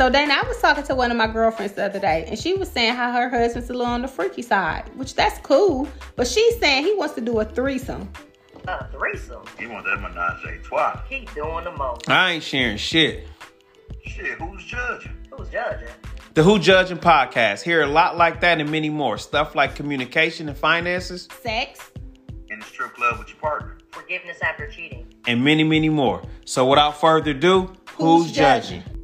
So Dana, I was talking to one of my girlfriends the other day, and she was saying how her husband's a little on the freaky side, which that's cool. But she's saying he wants to do a threesome. A threesome. He want that menage a trois. He doing the most. I ain't sharing shit. Shit, who's judging? Who's judging? The Who Judging podcast. Hear a lot like that and many more. Stuff like communication and finances, Sex. In the strip club with your partner. Forgiveness after cheating. and many, many more. So without further ado, who's, Who's judging? judging?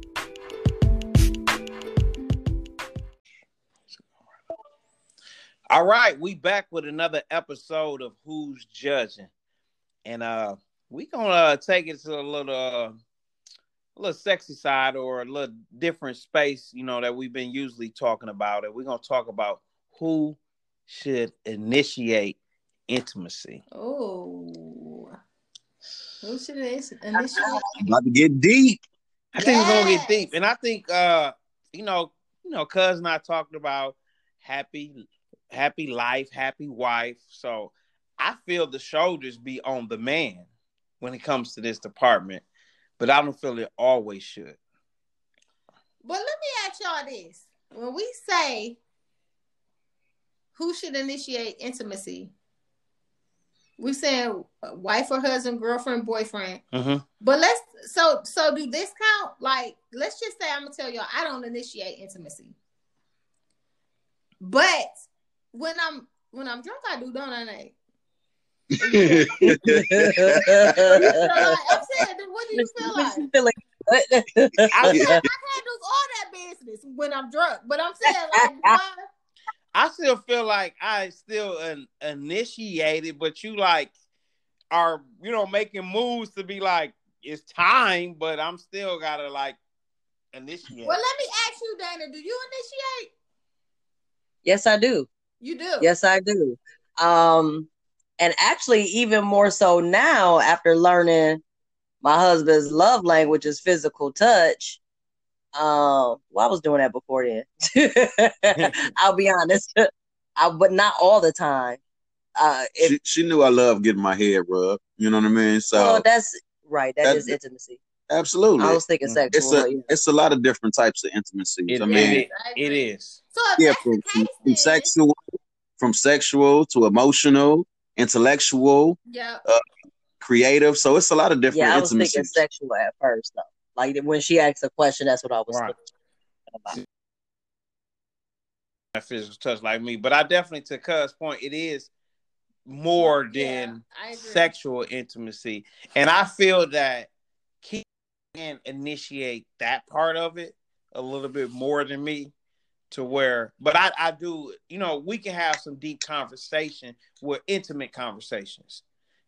All right, we back with another episode of Who's Judging, and uh, we gonna uh, take it to a little, uh, a little sexy side or a little different space, you know, that we've been usually talking about. And we're gonna talk about who should initiate intimacy. Oh. Who should it initiate? About to get deep. I think we're gonna get deep, and I think uh, you know, you know, cuz and I talked about happy, happy life, happy wife. So I feel the shoulders be on the man when it comes to this department, but I don't feel it always should. But let me ask y'all this. When we say who should initiate intimacy, we're saying wife or husband, girlfriend, boyfriend. Mm-hmm. But let's so so do this count? Like, let's just say I'm gonna tell y'all I don't initiate intimacy. But when I'm when I'm drunk, I do, don't I? Nate? So, like, I'm saying, then what do you feel like? You feel like- I, I handles all that business when I'm drunk, but I'm saying like why? I still feel like I still an, initiated, but you like are you know making moves to be like it's time, but I'm still gotta like initiate. Well, let me ask you, Dana. Do you initiate? yes, I do. You do. Yes, I do. Um, and actually, even more so now after learning my husband's love language is physical touch. Um, well, I was doing that before then. I'll be honest, I, but not all the time. Uh, if, she, she knew I love getting my head rubbed. You know what I mean? So well, that's right. that- that is intimacy. Absolutely, I was thinking Mm. it's a yeah. it's a lot of different types of intimacy. I mean, is. It is. So yeah, from, from, from sexual, from sexual to emotional, intellectual, yeah. creative. So it's a lot of different Yeah, I was intimacies. thinking sexual at first, though. Like when she asked a question, that's what I was Right. thinking about. that physical touch like me. But I definitely, to Cuz' point, it is more than I agree. sexual intimacy. And I feel that he can initiate that part of it a little bit more than me to where but I, I do you know we can have some deep conversation with intimate conversations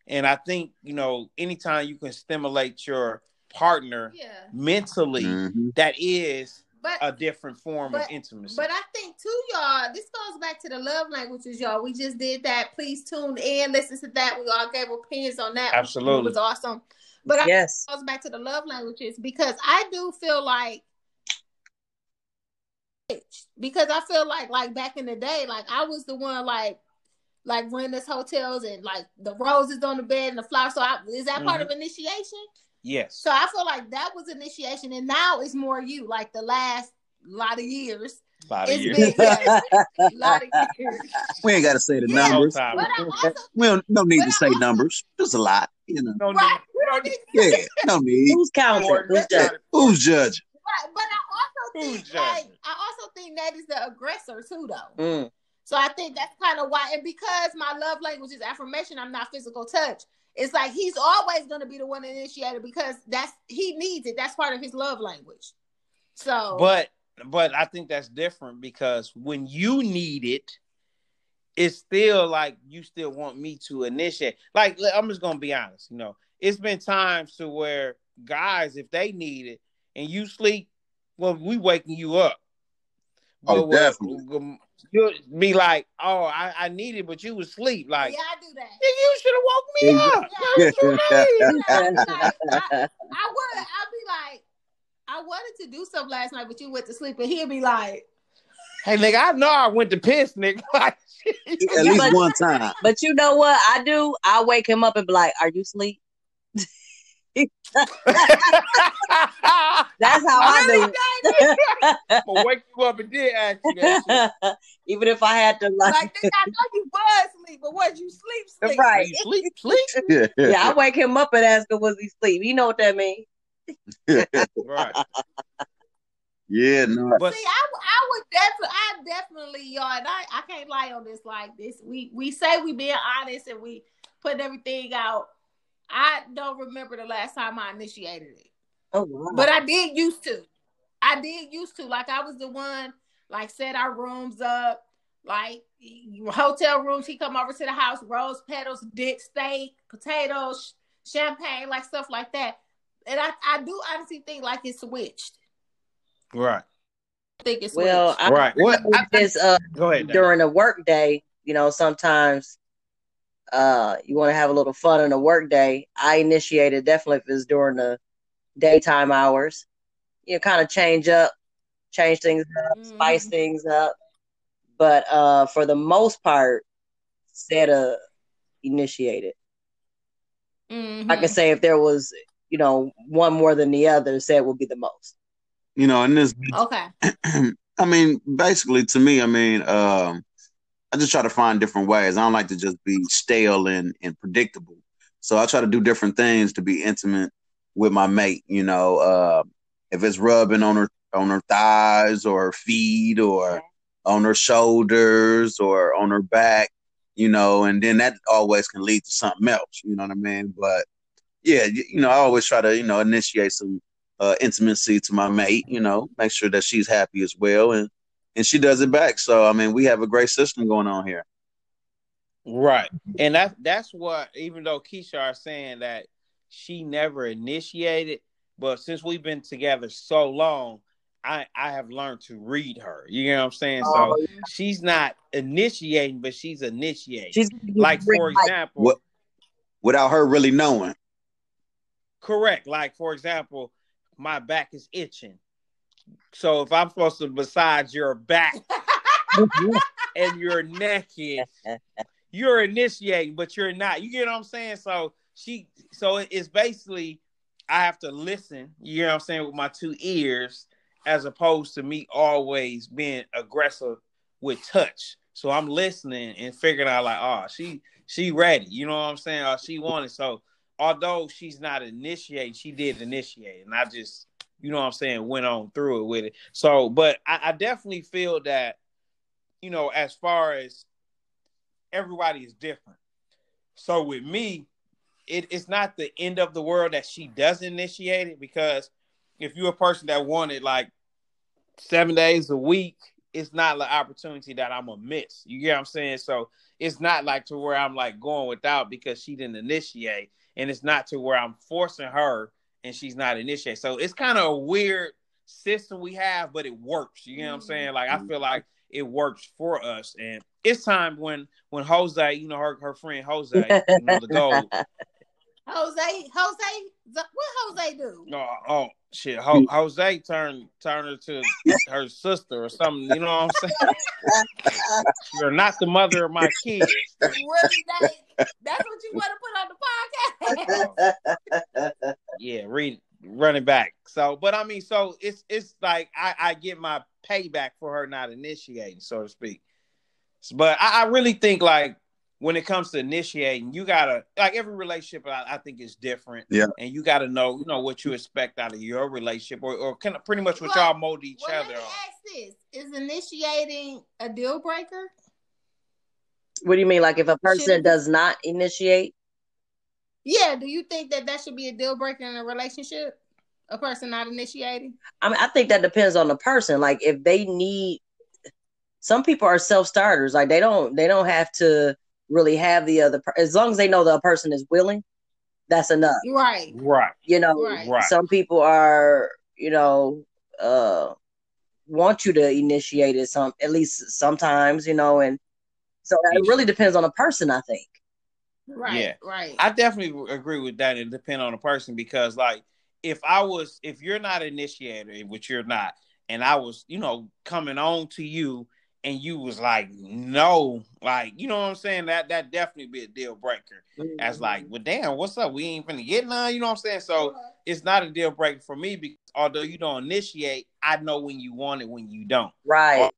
and i think you know anytime you can stimulate your partner Yeah. mentally Mhm. that is But a different form of intimacy But I think too, y'all, this goes back to the love languages, y'all. We just did that. Please tune in, listen to that. We all gave opinions on that. Absolutely. It was awesome. But I Yes. goes back to the love languages because I do feel like because I feel like like back in the day, like I was the one like like running this hotels and like the roses on the bed and the flowers. So I, is that part Mm-hmm. of initiation? yes So I feel like that was initiation, and now it's more you. Like the last lot of years, lot of it's years been yeah, lot of years. We ain't got to say the Yeah. numbers. Time. But I also We don't no need But to I say also- numbers. Just a lot, you know. no right, need, no need. Yeah, no need. Who's counting? Who's judging? Who's judging? right. But I also Who's think like? I also think that is the aggressor too, though. Mm. So I think that's kind of why, and because my love language is affirmation, I'm not physical touch. It's like he's always going to be the one initiated because that's he needs it. That's part of his love language. So, But but I think that's different because when you need it, it's still like you still want me to initiate. Like I'm just gonna be honest, you know, it's been times to where guys, if they need it and you sleep, well, we waking you up. Oh, but definitely. You'll be like, oh, I, I need it, but you was asleep. Like, yeah, I do that. "Nigga, you should have woke me up. Yeah, Yeah. I, like, I, I would. I'd be like, I wanted to do something last night, but you went to sleep, and he'll be like, Hey, nigga, I know I went to piss, nigga. Like, At least But- one time. But you know what I do? I wake him up and be like, "Are you asleep?" That's how I Really, do. I'ma wake you up and did ask you that shit. Even if I had to like, Like, nigga, I know you was sleep, but what you sleep, sleep. Right. You sleep, sleep. yeah, yeah, I wake him up and ask him was he asleep. You know what that means? Right. yeah, no. But See, I would definitely, I definitely, y'all, and I, I can't lie on this like this. We we say we being honest and we putting everything out. I don't remember the last time I initiated it, Oh wow. but I did used to. I did used to. Like I was the one, like set our rooms up, like hotel rooms. He come over to the house, rose petals, dick steak, potatoes, champagne, like stuff like that. And I, I do honestly think like it's switched. right. I think it's switched. well, I Right. What I, I- it's uh go ahead. During the work day, you know, sometimes uh you want to have a little fun in a work day. I initiated definitely if it's during the daytime hours. You know, kind of change up, change things up, spice Mhm. things up. But uh for the most part, set a initiated. Mhm. I can say if there was, you know, one more than the other, said would be the most. You know, and this Okay. I mean, basically to me, I mean, um, I just try to find different ways. I don't like to just be stale and, and predictable. So I try to do different things to be intimate with my mate, you know, uh, if it's rubbing on her on her thighs or her feet or Okay. on her shoulders or on her back, you know, and then that always can lead to something else, you know what I mean? But yeah, you, you know, I always try to, you know, initiate some uh, intimacy to my mate, you know, make sure that she's happy as well. And, and she does it back. So, I mean, we have a great system going on here. Right. And that's that's what even though Keisha is saying that she never initiated, but since we've been together so long, I I have learned to read her. You know what I'm saying? So Oh, she's not initiating, but she's initiating. She's like for example, What- Without her really knowing. correct. Like for example, my back is itching. So if I'm supposed to massage your back and your neck is you're initiating, but you're not. You get what I'm saying? So she so it's basically I have to listen, you know what I'm saying, with my two ears, as opposed to me always being aggressive with touch. So I'm listening and figuring out like, oh, she she ready, you know what I'm saying? Or she wanted. So although she's not initiating, she did initiate. And I just, you know what I'm saying, went on through it with it. So, but I, I definitely feel that, you know, as far as everybody is different. So with me, it, it's not the end of the world that she does initiate it because if you're a person that wanted like seven days a week, it's not the opportunity that I'm gonna miss. You get what I'm saying? So it's not like to where I'm like going without because she didn't initiate, and it's not to where I'm forcing her and she's not initiating. So it's kind of a weird system we have, but it works. You know what I'm mm-hmm. saying? Like I feel like mm-hmm. it works for us, and it's time when when Jose, you know her her friend Jose, you know the gold. Jose, Jose, what Jose do? Oh, oh shit, Ho- Jose turned turned her to her sister or something. You know what I'm saying? You're not the mother of my kids. Really, that, that's what you want to put on the podcast? Oh. Yeah, read running back. So, but I mean, so it's it's like I I get my payback for her not initiating, so to speak. But I, I really think like when it comes to initiating, you gotta like every relationship. I, I think is different. Yeah. and you gotta know you know what you expect out of your relationship, or or kind of pretty much what Well- y'all mold each well, let other me on. ask this: Is initiating a deal breaker? What do you mean? Like if a person Should- does not initiate? Yeah. Do you think that that should be a deal breaker in a relationship? A person not initiating? I mean, I think that depends on the person. Like if they need, some people are self starters. Like they don't, they don't have to really have the other. Per- as long as they know the person is willing, that's enough. Right. Right, You know, Right. right. some people are, you know, uh, want you to initiate it. Some, at least sometimes, you know, and so it really depends on the person. I think. Right. Yeah. Right. I definitely agree with that. It depends on the person because, like, if I was, if you're not initiator, which you're not, and I was, you know, coming on to you, and you was like, no, like you know what I'm saying? That that definitely be a deal breaker. As Mm-hmm. like, well, damn, what's up? We ain't finna get none. You know what I'm saying? So it's not a deal breaker for me because although you don't initiate, I know when you want it, when you don't. right.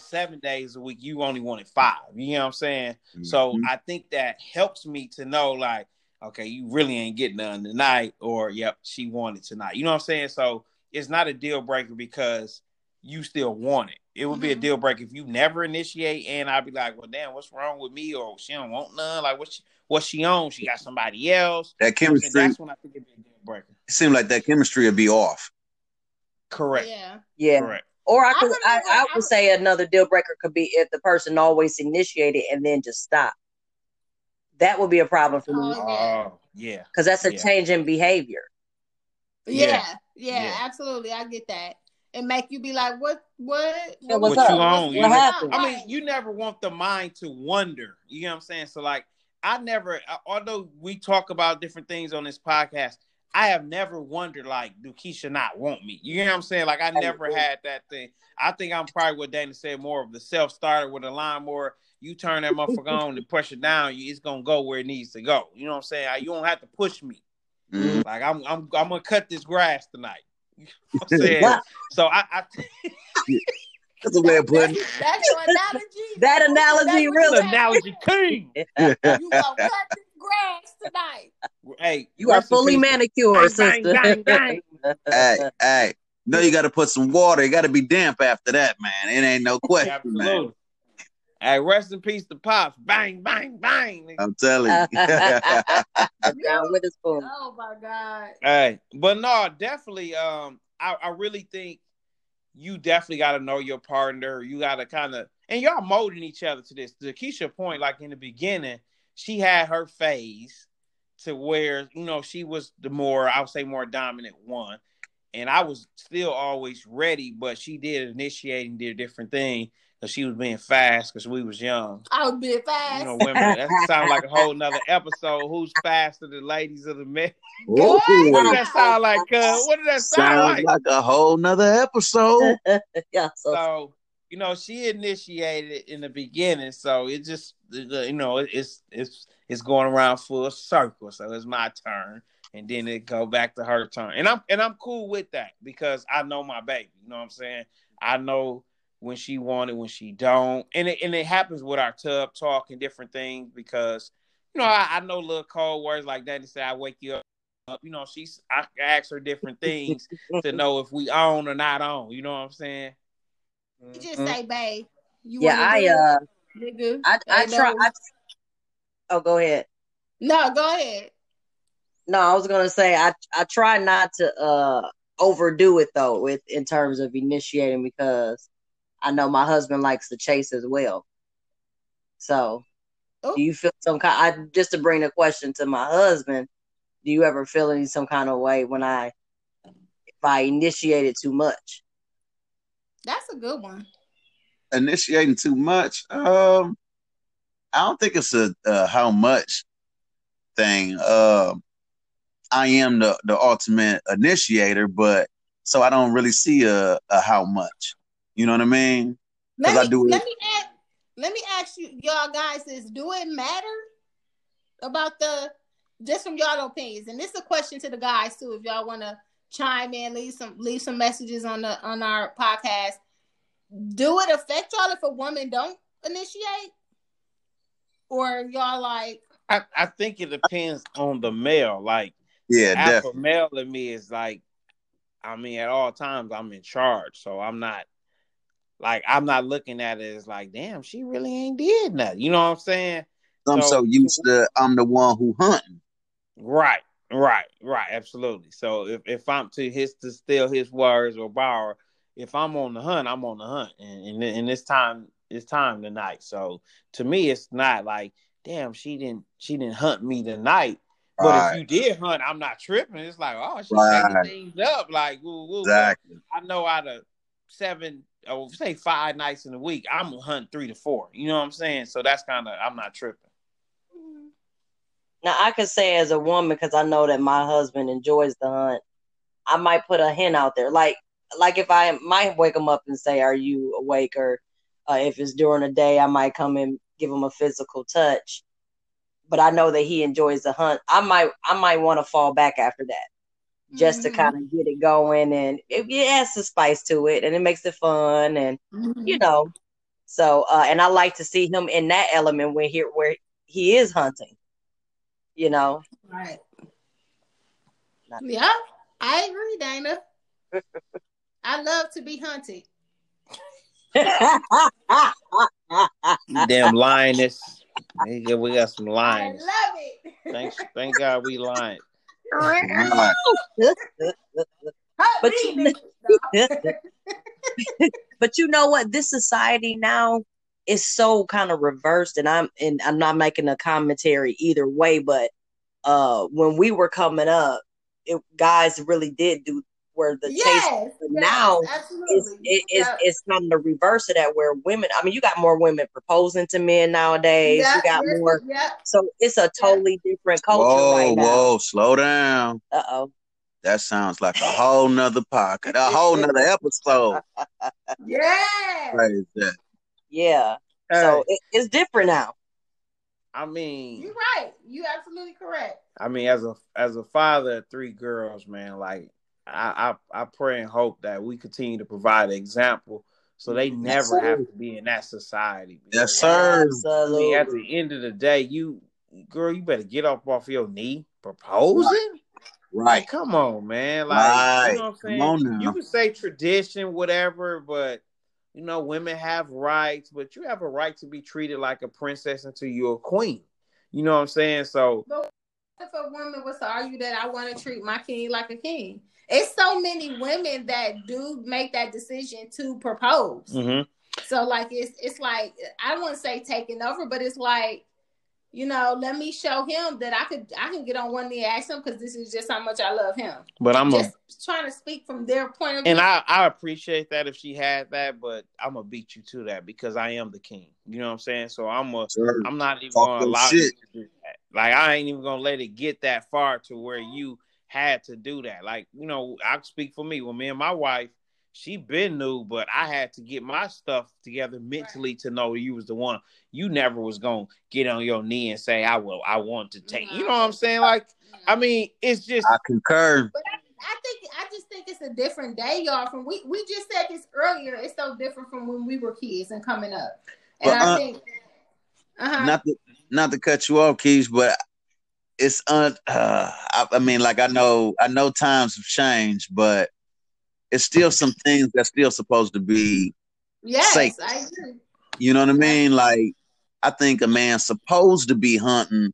Seven days a week, you only wanted five. You know what I'm saying? So Mhm. I think that helps me to know, like, okay, you really ain't getting none tonight, or yep, she wanted tonight. You know what I'm saying? So it's not a deal breaker because you still want it. It would be a Mhm. deal breaker if you never initiate, and I'd be like, well, damn, what's wrong with me? Or she don't want none. Like, what's she, what's she on? She got somebody else. that You know what I'm saying? chemistry That's when I think it'd be a deal breaker. it seemed like that chemistry would be off. Correct. Yeah. Yeah. Correct. Or I I could, I, I I- would say another deal breaker could be if the person always initiated and then just stop. That would be a problem for me Oh, yeah. Oh, because that's a Yeah. change in behavior. Yeah. Yeah. Yeah. Yeah. Absolutely. I get that. And make you be like, what? What? Yeah, What what's you up? on? You What happened? I mean, you never want the mind to wonder. You know what I'm saying? So, like, I never, although we talk about different things on this podcast, I have never wondered, like, do Keisha not want me? You know what I'm saying? Like, I never had that thing. I think I'm probably what Dana said more of the self starter with a lawnmower. You turn that motherfucker on and push it down, you- it's gonna go where it needs to go. You know what I'm saying? You don't have to push me. Mhm. Like, I'm, I'm, I'm gonna cut this grass tonight. You know what I'm saying? so I, I That's a way of putting. it. That's your analogy. That analogy That's really- you said. analogy king. You gonna cut this grass tonight. Hey, You are fully peace. manicured, Bang, sister. bang, bang, hey, hey. No, you got to put some water. You got to be damp after that, man. It ain't no question, man. Hey, rest in peace to pops. Bang, bang, bang. I'm telling you. Down with a spoon. Oh my god. Hey, but no, definitely. Um, I, I really think you definitely got to know your partner. You got to kind of, and y'all molding each other to this. To Keisha point, like in the beginning, she had her phase to where you know she was the more, I would say, more dominant one, and I was still always ready. But she did initiate and did a different thing because she was being fast because we was young. I was being fast. You know, women. That sounds like a whole nother episode. Who's faster, the ladies or the men? Ooh, What does that sound like, cuz? What does that sound sounds like? like a whole nother episode. yeah, so, So, you know, she initiated in the beginning, so it just, you know, it's it's it's going around full circle. So it's my turn, and then it go back to her turn, and I'm and I'm cool with that because I know my baby. You know what I'm saying? I know when she want it, when she don't, and it and it happens with our tub talk and different things because you know I, I know little cold words like that. They say I wake you up. You know, she's I ask her different things to know if we on or not on. You know what I'm saying? You just Mhm. say, babe. You yeah, I uh, nigga. I I try. I, oh, go ahead. No, go ahead. No, I was gonna say I I try not to uh overdo it though with in terms of initiating because I know my husband likes to chase as well. So, Oh. do you feel some kind? I just to bring the question to my husband. Do you ever feel any some kind of way when I if I initiated too much? That's a good one. Initiating too much. Um, I don't think it's a uh, how much thing. Um, I am the the ultimate initiator, but so I don't really see a, a how much. You know what I mean? Let 'Cause I me, do it- let me ask let me ask you y'all guys this do it matter about the just from y'all opinions and this is a question to the guys too if y'all want to chime in leave some leave some messages on the on our podcast do it affect y'all if a woman don't initiate or y'all like I, I think it depends on the male. Like Yeah, alpha definitely. male in me is like, I mean, at all times I'm in charge, so I'm not like I'm not looking at it as like, damn, she really ain't did nothing. You know what I'm saying? I'm So- so used to I'm the one who hunting. Right, right, right, absolutely. So if, if I'm to his to steal his words or borrow, if I'm on the hunt, I'm on the hunt, and and, and it's time it's time tonight. So to me, it's not like damn she didn't she didn't hunt me tonight. But Right. if you did hunt, I'm not tripping. It's like oh she Right. taking things up like woo woo. Exactly. I know out of seven or say five nights in a week, I'm gonna hunt three to four. You know what I'm saying? So that's kind of I'm not tripping. Now I could say as a woman because I know that my husband enjoys the hunt. I might put a hint out there, like like if I might wake him up and say, "Are you awake?" or Uh, if it's during the day, I might come and give him a physical touch. But I know that he enjoys the hunt. I might I might want to fall back after that just to Mhm. kind of get it going and it, it adds some spice to it and it makes it fun and Mhm. you know so uh and i like to see him in that element when he where he is hunting you know Right. Not- Yeah, I agree, Dana. I love to be hunted. You damn lioness. We got, we got some I lions. love it. Thanks, thank God we lions. But you- nigga. but you know what this society now is so kind of reversed and i'm and i'm not making a commentary either way but uh when we were coming up it, guys really did do where the chase yes, but yes, now absolutely. it's it, it's, Yeah. it's kind of the reverse of that where women i mean you got more women proposing to men nowadays Yeah, you got yes, more yeah. so it's a totally different culture Whoa, right whoa, slow down. uh-oh That sounds like a whole nother pocket, a whole nother episode. yeah What is that? yeah Hey, so it, it's different now I mean, You're right. You absolutely correct. I mean, as a as a father of three girls, man, like I I, I pray and hope that we continue to provide an example so they never sir. have to be in that society. Yes, Because, sir. I absolutely mean, at the end of the day, you girl, you better get up off your knee proposing. Right. Like, come on, man. Like, Right. you know what I'm saying? Come on now. You can say tradition, whatever, but you know, women have rights, but you have a right to be treated like a princess until you're a queen. You know what I'm saying? So But if a woman was to argue that I want to treat my king like a king, it's so many women that do make that decision to propose. mhm. So like it's it's like I don't want to say taking over, but it's like you know, let me show him that I could I can get on one knee and ask him because this is just how much I love him. but I'm a just trying to speak from their point of view. and I, I appreciate that if she had that, but I'm gonna beat you to that because I am the king. You know what I'm saying? So I'm a Sir. I'm not even Talk gonna your allow you to do that. Like I ain't even gonna let it get that far to where you had to do that. Like, you know, I speak for me. When me and my wife, she been new, but I had to get my stuff together mentally to know you was the one. You never was gonna get on your knee and say, I will I want to take you know what I'm saying? Like, I mean, it's just I concur. But I, I think I just think it's a different day, y'all. From we we just said this earlier. It's so different from when we were kids and coming up. And But, I uh, think, uh-huh. Not to not to cut you off, Keish, but it's un. Uh, I, I mean, like I know, I know times have changed, but it's still some things that's still supposed to be. yes, sacred. I agree. You know what I mean? Like I think a man's supposed to be hunting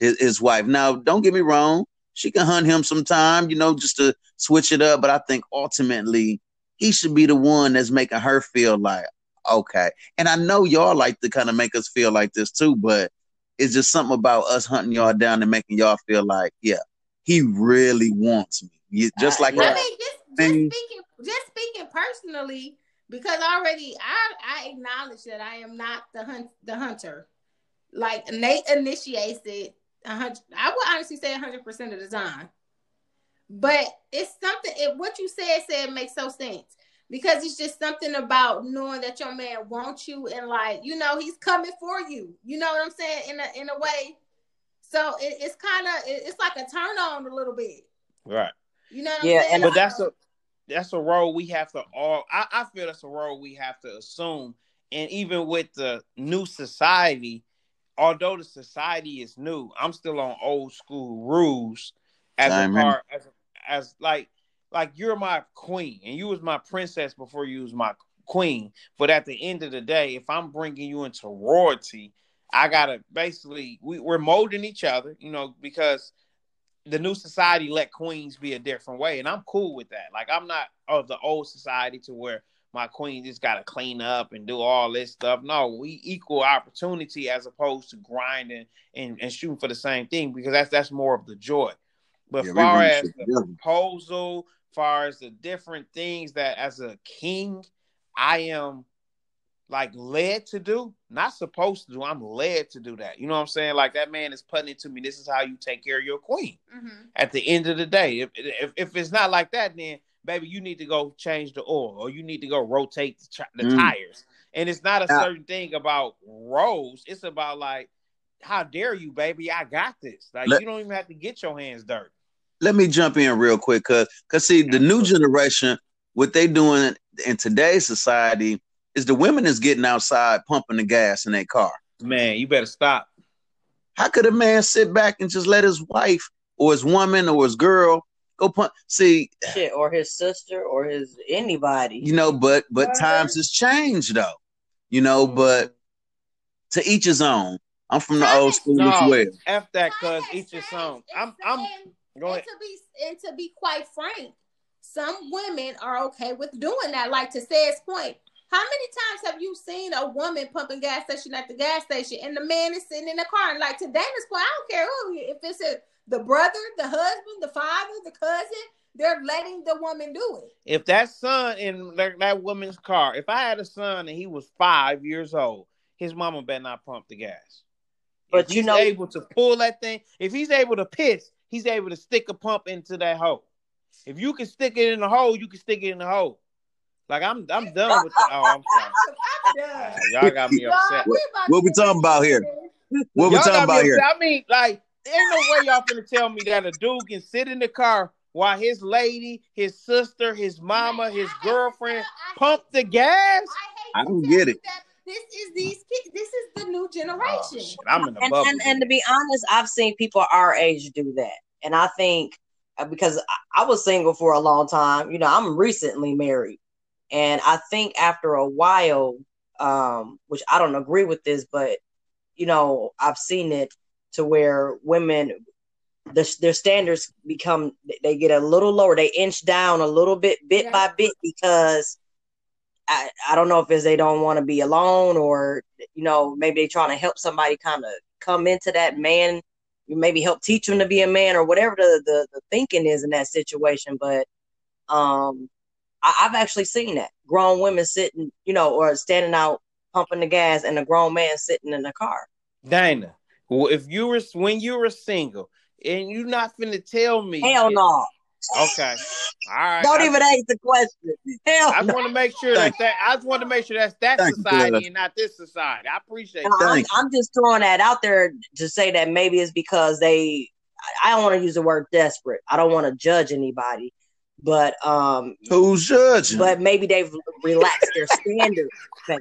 his, his wife. Now, don't get me wrong; she can hunt him sometime, you know, just to switch it up. But I think ultimately he should be the one that's making her feel like okay. And I know y'all like to kind of make us feel like this too, but it's just something about us hunting y'all down and making y'all feel like, yeah, he really wants me. You- Just Uh, like yeah. I that. mean, just, just speaking, just speaking personally, because already I I acknowledge that I am not the hunt the hunter. Like Nate initiates it. hundred- I would honestly say hundred percent of the time. But it's something. If what you said said makes so sense because it's just something about knowing that your man wants you and like you know he's coming for you. You know what I'm saying in a in a way. So it, it's kind of it, it's like a turn on a little bit. right. You know what Yeah, I'm saying? and- but that's a that's a role we have to all I, I feel that's a role we have to assume and even with the new society although the society is new i'm still on old school rules as Same a here. part as, as like like you're my queen and you was my princess before you was my queen but at the end of the day if i'm bringing you into royalty i gotta basically we, we're molding each other you know because the new society let queens be a different way, and I'm cool with that. Like I'm not of the old society to where my queen just got to clean up and do all this stuff. No, we equal opportunity as opposed to grinding and, and shooting for the same thing because that's that's more of the joy. But Yeah, far as the together. proposal, far as the different things that as a king, I am like led to do, not supposed to do. I'm led to do that. You know what I'm saying? Like that man is putting it to me. This is how you take care of your queen Mhm. at the end of the day. If, if if it's not like that, then baby, you need to go change the oil or you need to go rotate the, ch- the Mm. tires. And it's not a Now- certain thing about roles. It's about like, how dare you, baby? I got this. Like Let- you don't even have to get your hands dirty. Let me jump in real quick because cause see the new generation what they doing in today's society is the women is getting outside pumping the gas in their car Man, you better stop. how could a man sit back and just let his wife or his woman or his girl go pump see Shit, or his sister, or his anybody. you know but but Right. times has changed though you know mm-hmm. but to each his own i'm from the old school as well F that cuz each his own. I'm I'm and- go and to be and to be quite frank, some women are okay with doing that. Like to Say's point, how many times have you seen a woman pumping gas station at the gas station and the man is sitting in the car? And like to Dana's point, I don't care who if it's a, the brother, the husband, the father, the cousin, they're letting the woman do it. If that son in that, that woman's car, if I had a son and he was five years old, his mama better not pump the gas. But if you he's know- able to pull that thing, if he's able to piss, he's able to stick a pump into that hole. If you can stick it in the hole, you can stick it in the hole. Like I'm, I'm done with the. Oh, I'm sorry. I'm done. Y'all got me upset. Y'all, we about What we talking about here? what we Y'all talking got me about here. I mean, like, there ain't no way y'all finna tell me that a dude can sit in the car while his lady, his sister, his mama, his girlfriend pump the gas. I, hate I to don't get you it. That This is these kids. This is the new Oh, generation. shit, I'm in the and, bubble. and and to be honest, I've seen people our age do that, and I think uh, because I, I was single for a long time, you know, I'm recently married, and I think after a while, um, which I don't agree with this, but you know, I've seen it to where women. The, their standards become they get a little lower they inch down a little bit bit Yeah. by bit because I, I don't know if it's they don't want to be alone or you know maybe they're trying to help somebody kind of come into that man you maybe help teach them to be a man or whatever the, the, the thinking is in that situation but um I, i've actually seen that. Grown women sitting you know or standing out pumping the gas and a grown man sitting in the car. Dana, well, if you were when you were single and you're not finna tell me, hell no Okay, all right. don't I, even ask the question hell I just no. want to make sure that, that I just want to make sure that's that Thank society Judge. and not this society. I appreciate No, that. I'm, I'm just throwing that out there to say that maybe it's because they I don't want to use the word desperate. I don't want to judge anybody, but um who's judging but maybe they've relaxed their standards.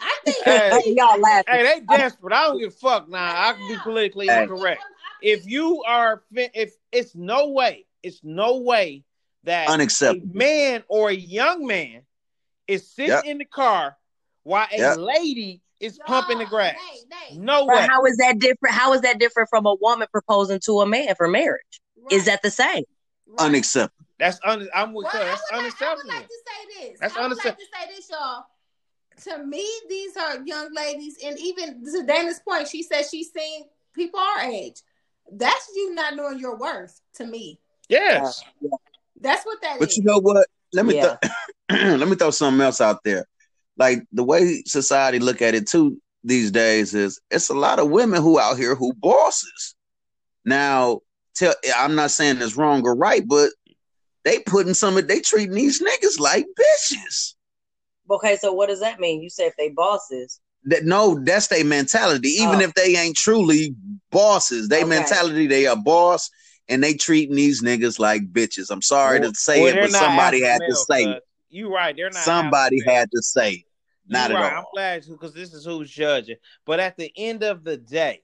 I think Hey. Y'all laughing. Hey, they desperate. I don't give a fuck now. I can be politically Hey. incorrect. If you are, fi- if it's no way, it's no way that a man or a young man is sitting Yep. in the car while a Yep. lady is pumping the grass. Nay, nay. No But way. how is that different? How is that different from a woman proposing to a man for marriage? Is that the same? right. unacceptable That's un- I'm with Well, her. I That's would, like, I would like to say this. That's I would like unaccept- to say this, y'all. To me, these are young ladies, and even to Dana's point, she said she's seen people our age. That's you not knowing your worth. To me, Yes. Uh, that's what that But you know what? Let me Yeah. th- let me throw something else out there. Like the way society look at it too these days is it's a lot of women who out here who bosses. Now, tell I'm not saying it's wrong or right, but they putting some of they treating these niggas like bitches. Okay, so what does that mean? You say if they bosses. That no, that's their mentality. Even Oh. if they ain't truly bosses, they Okay. mentality they are boss and they treating these niggas like bitches. I'm sorry Well- to say well, it, but somebody had to say it. You right. They're not. Somebody had to say it. Not You at right. all. I'm glad because this is who's judging. But at the end of the day,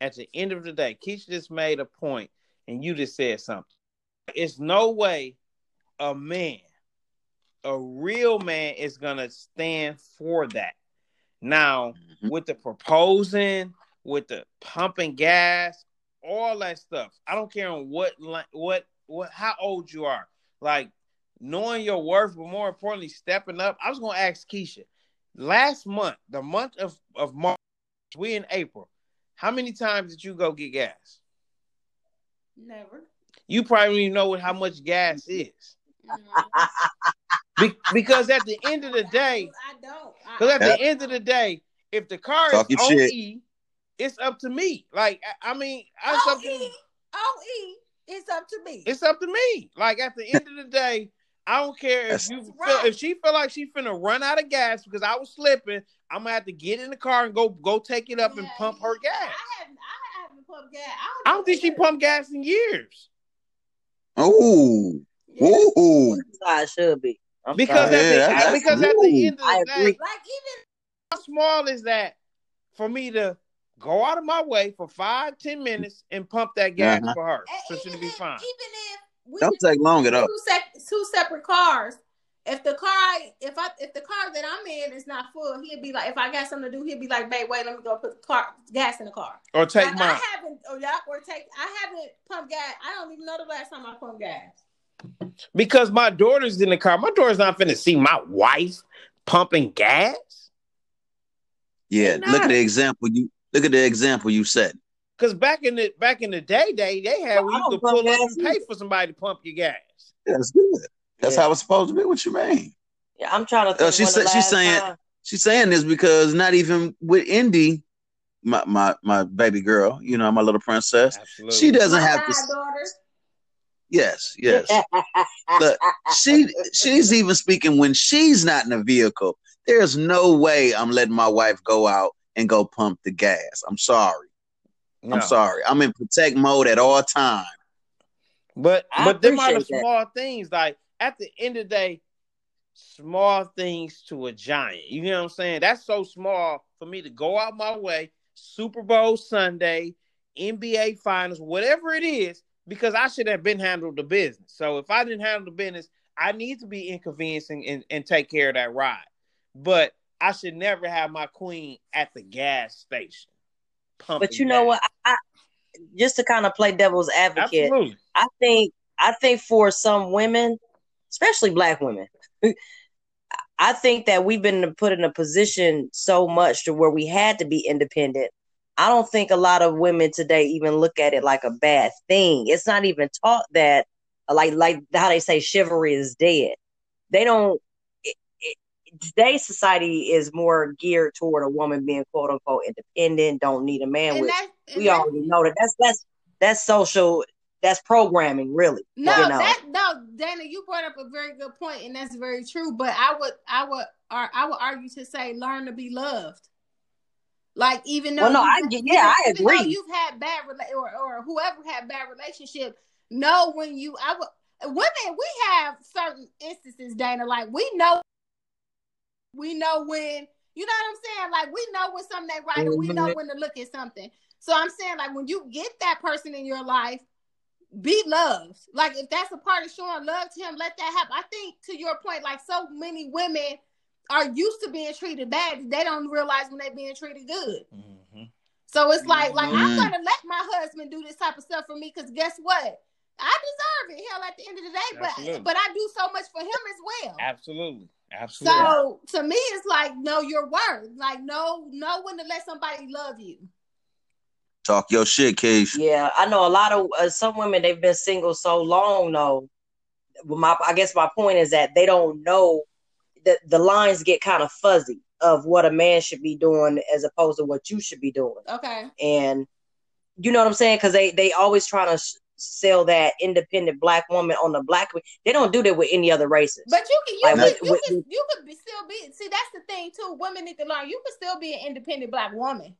at the end of the day, Keisha just made a point, and you just said something. It's no way a man, a real man, is gonna stand for that. Now, Mhm. with the proposing, with the pumping gas, all that stuff. I don't care on what what what how old you are. Like knowing your worth, but more importantly, stepping up. I was gonna ask Keisha. Last month, the month of, of March, we in April. How many times did you go get gas? Never. You probably even know what how much gas is. Mhm. Be- because at the end of the day, I don't. Because at the end of the day, if the car Talk is your OE, shit. It's up to me. Like I, I mean, it's up, OE, OE, it's up to me. it's up to me. Like at the end of the day, I don't care if That's- you feel Right. if she feel like she finna run out of gas because I was slipping. I'm gonna have to get in the car and go go take it up and pump her gas. I haven't, I haven't pumped gas. I don't think she pumped gas in years Oh, Yeah. ooh. That's how it should be. I'm because sorry. at the, Yeah, that's- because at the end of I the day, agree. Like even how small is that for me to go out of my way for five ten minutes and pump that gas Uh-huh. for her and so she'll be fine. Even if we Don't take long at all. two, sec- two separate cars. If the car, if I, if the car that I'm in is not full, he'd be like, if I got something to do, he'd be like, babe, wait, let me go put the car gas in the car. Or take Like, mine. I haven't, or yeah, or take, I haven't pumped gas. I don't even know the last time I pumped gas. Because my daughter's in the car. My daughter's not finna see my wife pumping gas. Yeah, look at the example you look at the example you set. Cause back in the back in the day, day they had where I you don't could pull up and pay either. for somebody to pump your gas. Yeah, that's good. That's Yeah. how it's supposed to be. What you mean? Yeah, I'm trying to think. Uh, she when said- she's saying- time- She's saying this because not even with Indy, my my my baby girl, you know, my little princess, Absolutely. she doesn't My have to. goddaughter. Yes, yes. Look, she she's even speaking when she's not in a vehicle. There's no way I'm letting my wife go out and go pump the gas. I'm sorry. No. I'm sorry. I'm in protect mode at all time. But I but them are the appreciate that. small things. Like at the end of the day, small things to a giant. You know what I'm saying? That's so small for me to go out my way, Super Bowl Sunday, NBA Finals, whatever it is, because I should have been handled the business. So if I didn't handle the business, I need to be inconveniencing and, and take care of that ride. But I should never have my queen at the gas station. pumping But you know gas. what? I, I, just to kind of play devil's advocate, Absolutely. I think I think for some women, especially black women, I think that we've been put in a position so much to where we had to be independent. I don't think a lot of women today even look at it like a bad thing. It's not even taught that like like how they say chivalry is dead. They don't today's society is more geared toward a woman being quote unquote independent, don't need a man And with that, we that- already know that that's that's that's social that's programming really No, you know that no, Dana, you brought up a very good point, and that's very true. But I would, I would, I would argue to say, learn to be loved. Like even though, Well, no, I get- yeah, I agree. you've had bad rela- or or whoever had bad relationship, know when you, I would, women, we have certain instances, Dana. Like we know, we know when. You know what I'm saying? Like we know when something ain't right, and we know when to look at something. So I'm saying, like when you get that person in your life, be loved. Like if that's a part of showing love to him, let that happen. I think to your point, like so many women are used to being treated bad, they don't realize when they're being treated good. Mhm. So it's like, like I'm Mhm. gonna let my husband do this type of stuff for me because guess what? I deserve it. Hell, at the end of the day, Absolutely. but but I do so much for him as well. Absolutely. Absolutely. So to me, it's like know your worth. Like know know when to let somebody love you. Talk your shit, Keish. yeah i know a lot of uh, some women they've been single so long though Well, my i guess my point is that they don't know that the lines get kind of fuzzy of what a man should be doing as opposed to what you should be doing Okay. and you know what i'm saying because they they always trying to sh- sell that independent black woman on the black they don't do that with any other races But you can you Like, can with- you with- can you could be still be see that's the thing too. Women need to learn you can still be an independent black woman.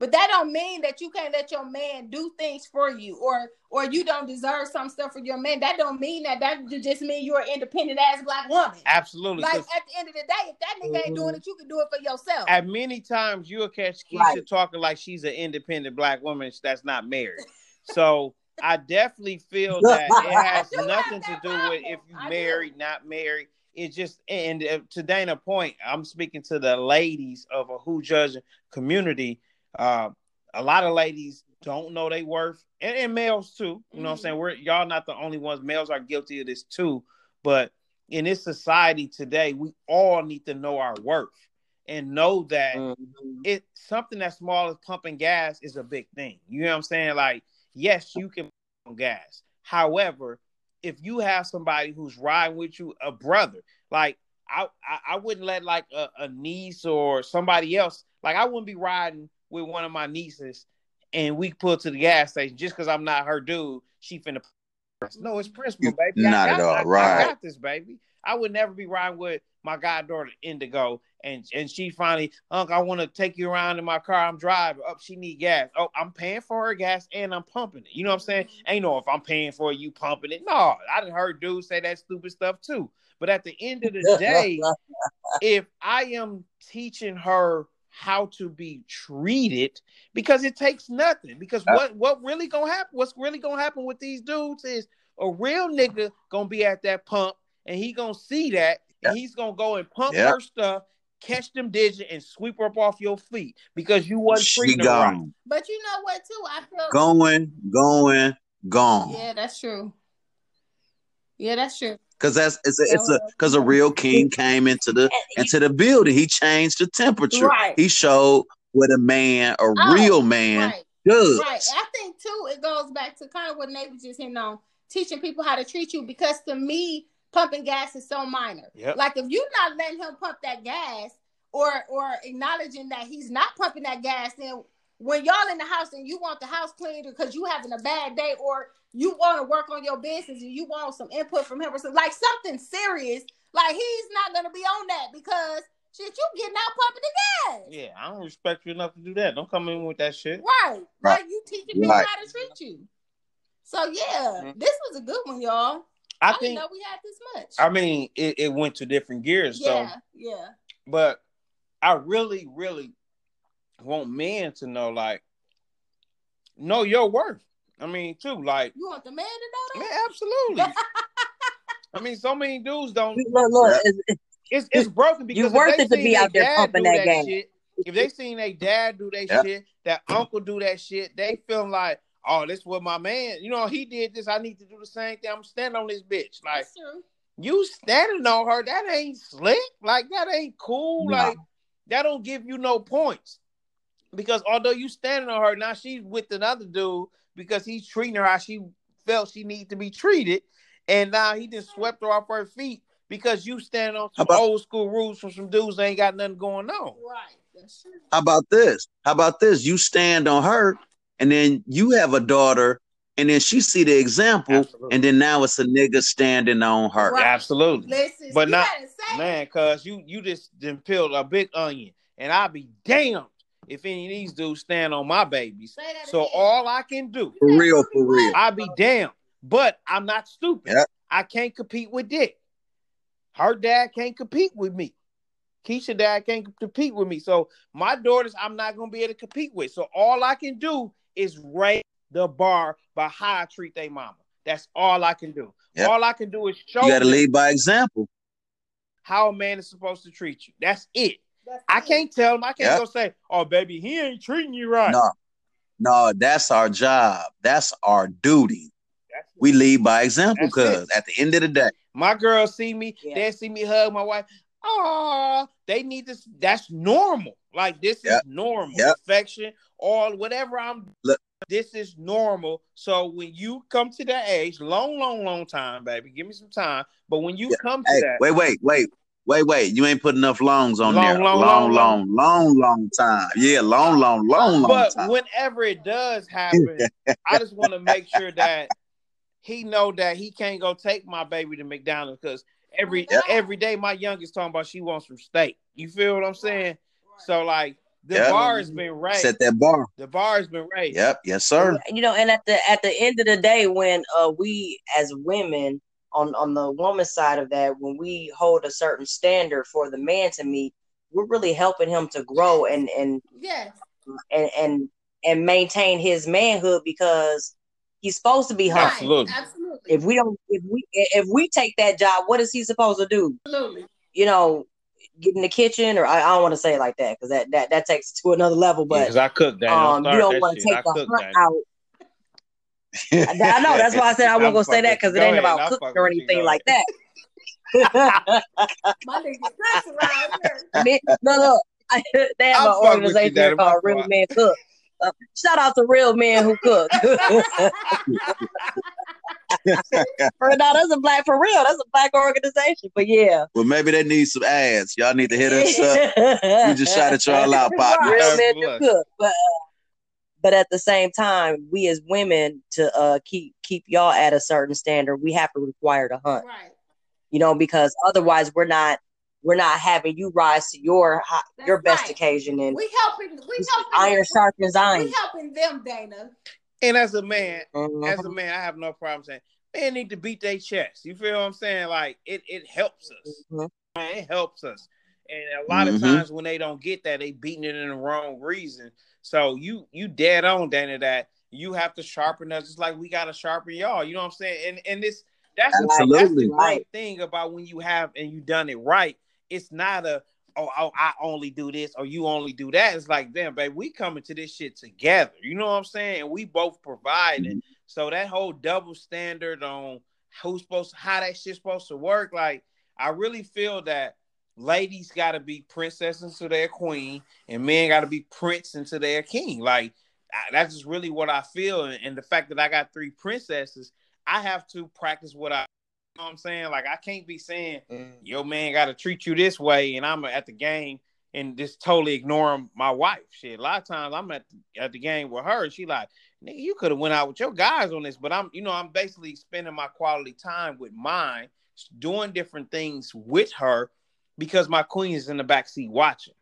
But that don't mean that you can't let your man do things for you or or you don't deserve some stuff for your man. That don't mean that that just mean you're an independent ass black woman. Absolutely. Like at the end of the day, if that nigga ain't doing mm-hmm. it, you can do it for yourself. at many times you'll catch Keisha Right. talking like she's an independent black woman that's not married. So I definitely feel that it has nothing to do with if you I married, not married. It's just and uh, to Dana point, I'm speaking to the ladies of a who judging community. Uh, a lot of ladies don't know they worth, and, and males too. You know what I'm saying? We're y'all not the only ones. Males are guilty of this too. But in this society today, we all need to know our worth and know that Mhm. it something as small as pumping gas is a big thing. You know what I'm saying? Like, yes, you can pump gas. However, if you have somebody who's riding with you, a brother, like I, I, I wouldn't let like a, a niece or somebody else, like I wouldn't be riding with one of my nieces and we pull to the gas station just because I'm not her dude. She finna press. No, it's principle, baby. Not got- at all, I- I got this, baby. I would never be riding with my goddaughter Indigo, and and she finally, Unc, I want to take you around in my car. I'm driving. Up, she need gas. Oh, I'm paying for her gas and I'm pumping it. You know what I'm saying? Mm-hmm. Ain't no if I'm paying for it, you pumping it. No, I didn't heard dudes say that stupid stuff too. But at the end of the day, if I am teaching her how to be treated, because it takes nothing. Because what what really gonna happen? What's really gonna happen with these dudes is a real nigga gonna be at that pump and he gonna see that and he's gonna go and pump Yeah. her stuff, catch them digits, and sweep her up off your feet because you wasn't She treating her right. But you know what too? I feel Going, going, gone. Yeah, that's true. Yeah, that's true. Cause that's it's a it's a cause a real king came into the into the building. He changed the temperature. Right. He showed what a man, a Oh, real man, Right. does. Right. I think too, it goes back to kind of what Nate was just hitting on, teaching people how to treat you. Because to me, pumping gas is so minor. Yep. Like if you're not letting him pump that gas, or or acknowledging that he's not pumping that gas, then when y'all in the house and you want the house cleaned because you having a bad day, or you want to work on your business and you want some input from him, or something like something serious, like he's not gonna be on that because shit, you getting out pumping the gas. Yeah, I don't respect you enough to do that. Don't come in with that shit. Right. Right. Like you teaching people Right. how to treat you. So yeah, Mhm. this was a good one, y'all. I, oh, I didn't think. know we had this much. I mean, it, it went to different gears. So yeah, yeah. but I really, really want men to know, like, know your worth. I mean, too, like, You want the man to know man, that? absolutely. I mean, so many dudes don't. Look, look, it's- It's it's broken because You if worth they it to seen be out there dad pumping do that gas. shit, if they seen their dad do that Yeah. shit, that uncle do that shit, they feel like, oh, this what my man. You know, he did this. I need to do the same thing. I'm standing on this bitch. Like That's you standing on her, that ain't slick. Like that ain't cool. No. Like that don't give you no points. Because although you standing on her, now she's with another dude because he's treating her how she felt she needed to be treated, and now he just swept her off her feet because you stand on some about- old school rules from some dudes that ain't got nothing going on. Right. That's true. How about this? How about this? You stand on her, and then you have a daughter, and then she see the example, Absolutely. and then now it's a nigga standing on her. Right. Absolutely, Listen, But not- man. Cause you you just done peeled a big onion, and I'll be damned if any of these dudes stand on my babies. So again. all I can do For real, for real. I'll be damned. But I'm not stupid. Yep. I can't compete with Dick. Her dad can't compete with me. Keisha dad can't compete with me. So my daughters, I'm not gonna be able to compete with. So all I can do is raise the bar by how I treat their mama. That's all I can do. Yep. All I can do is show You got to lead by example. how a man is supposed to treat you. That's it. That's I it. can't tell them. I can't Yep. go say, "Oh, baby, he ain't treating you right." No, no, that's our job. That's our duty. That's We lead by example, That's it. cause at the end of the day, My girls see me, Yeah. they see me hug my wife. Oh, they need this. That's normal. Like this is normal. Yep. Affection, or whatever I'm. Look. This is normal. So when you come to that age, long, long, long time, baby, give me some time. But when you come to hey, that, wait, wait, wait, wait, wait. You ain't put enough longs on Long, there. long, long, long, long, long, long time. Yeah, long, long, long, long but time. whenever it does happen, I just want to make sure that he know that he can't go take my baby to McDonald's because every Yep. every day my youngest talking about she wants some steak. You feel what I'm saying? So like the Yep. bar has been raised. Set that bar. The bar has been raised. Yep, yes, sir. you know, and at the at the end of the day, when uh we as women on on the woman side of that, when we hold a certain standard for the man to meet, we're really helping him to grow and and Yes. and and and maintain his manhood because he's supposed to be Right. humble. Absolutely. Absolutely. If we don't, if we if we take that job, what is he supposed to do? Absolutely. You know, get in the kitchen, or I, I don't want to say it like that because that that that takes it to another level. But because I cook that. um, you don't want to take I the hunt that. out. I know that's why I said I wasn't I'm gonna say that because it ain't ahead, about I'm cooking or with you, anything like that. My nigga Chris around here. Me- no, no, they have I'm an fucking with you, organization here Daddy, my called Real fault. Men Cook. Uh, shout out to real men who cook. for no, that's a black for real. That's a black organization. But yeah, well, maybe they need some ads. Y'all need to hit us up. We just shouted y'all out, partner. real men do cook. But uh, but at the same time, we as women to uh keep keep y'all at a certain standard, we have to require to hunt. Right. You know, because otherwise we're not we're not having you rise to your That's your best right. occasion and We helping. We helping. iron sharpens iron. We helping them, Dana. And as a man, Mhm. as a man, I have no problem saying men need to beat their chest. You feel what I'm saying? Like it, it helps us. Mhm. Man, it helps us. And a lot of Mhm. times when they don't get that, they beating it in the wrong reason. So you you dead on, Danny, that you have to sharpen us just like we gotta sharpen y'all. You know what I'm saying? And and this that's that's Absolutely. the great thing about when you have and you done it right. It's not a oh, oh I only do this or you only do that. It's like damn, babe, we coming to this shit together. You know what I'm saying? And we both providing. Mm-hmm. So that whole double standard on who's supposed to, how that shit's supposed to work, like I really feel that ladies got to be princesses to their queen, and men got to be prince into their king. Like I, that's just really what I feel, and, and the fact that I got three princesses, I have to practice what I. You know what I'm saying? Like I can't be saying mm. your man got to treat you this way, and I'm at the game and just totally ignoring my wife. Shit, a lot of times I'm at the, at the game with her, and she like, nigga, you could have went out with your guys on this, but I'm, you know, I'm basically spending my quality time with mine, doing different things with her because my queen is in the back seat watching.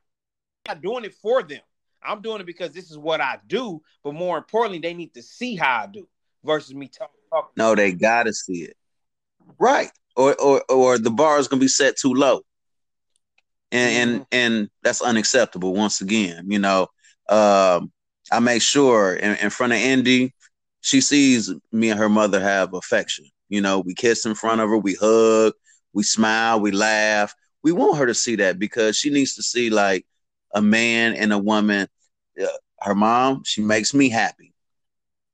I'm not doing it for them. I'm doing it because this is what I do, but more importantly, they need to see how I do versus me talking. Talk. No, they gotta see it. Right. Or or or the bar is gonna be set too low. And and and that's unacceptable once again. You know, um, I make sure in, in front of Indy, she sees me and her mother have affection. You know, we kiss in front of her, we hug, we smile, we laugh. We want her to see that because she needs to see like a man and a woman. Uh, her mom, she makes me happy.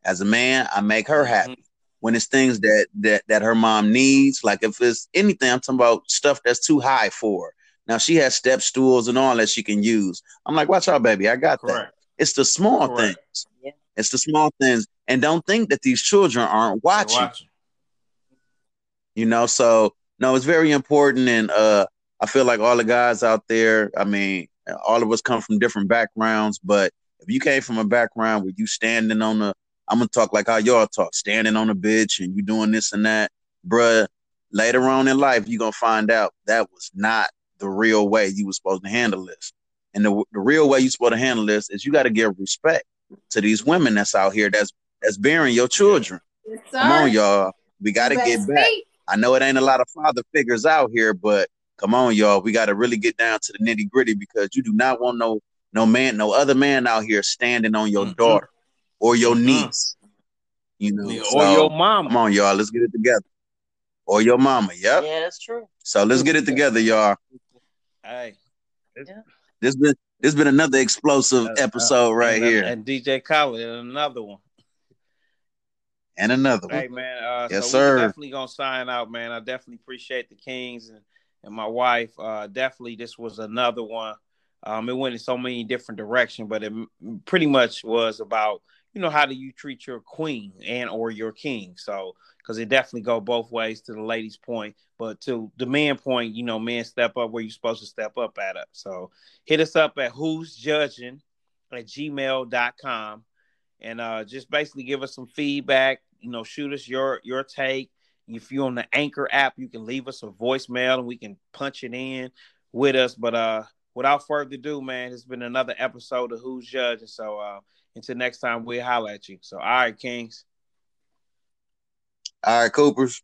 As a man, I make her happy when it's things that that that her mom needs. Like if it's anything, I'm talking about stuff that's too high for her. Now she has step stools and all that she can use. I'm like, watch out, baby. I got that. It's the small Correct. things. Yeah. It's the small things. And don't think that these children aren't watching. Watching. You know, so no, it's very important. And uh I feel like all the guys out there, I mean, all of us come from different backgrounds, but if you came from a background where you standing on the I'm gonna talk like how y'all talk, standing on a bitch and you doing this and that, bruh. Later on in life, you're gonna find out that was not the real way you was supposed to handle this. And the, the real way you're supposed to handle this is you got to give respect to these women that's out here that's that's bearing your children. Yes, Come on, y'all. We got to You get back. speak. I know it ain't a lot of father figures out here, but come on, y'all. We got to really get down to the nitty gritty because you do not want no no man, no other man out here standing on your Mhm. daughter or your Mhm. niece. You know, Yeah, so, or your mama. come on, y'all. Let's get it together. Or your mama. Yep. Yeah, that's true. So let's get it together, y'all. Hey. Yeah. This been this been another explosive Uh, uh, episode right and, here, And DJ Khaled, another one. and another one. Hey man, uh, Yes, so sir. we're definitely gonna sign out, man. I definitely appreciate the Kings and, and my wife. Uh, definitely, this was another one. Um, it went in so many different directions, but it pretty much was about you know how do you treat your queen and or your king. So because it definitely go both ways to the ladies' point, but to the man point, you know, men step up where you're supposed to step up at it. So hit us up at who's judging at gmail.com and uh just basically give us some feedback you know shoot us your your take if you're on the anchor app you can leave us a voicemail and we can punch it in with us but uh without further ado man it's been another episode of who's judging so uh until next time we'll holler at you so all right kings All right, Coopers.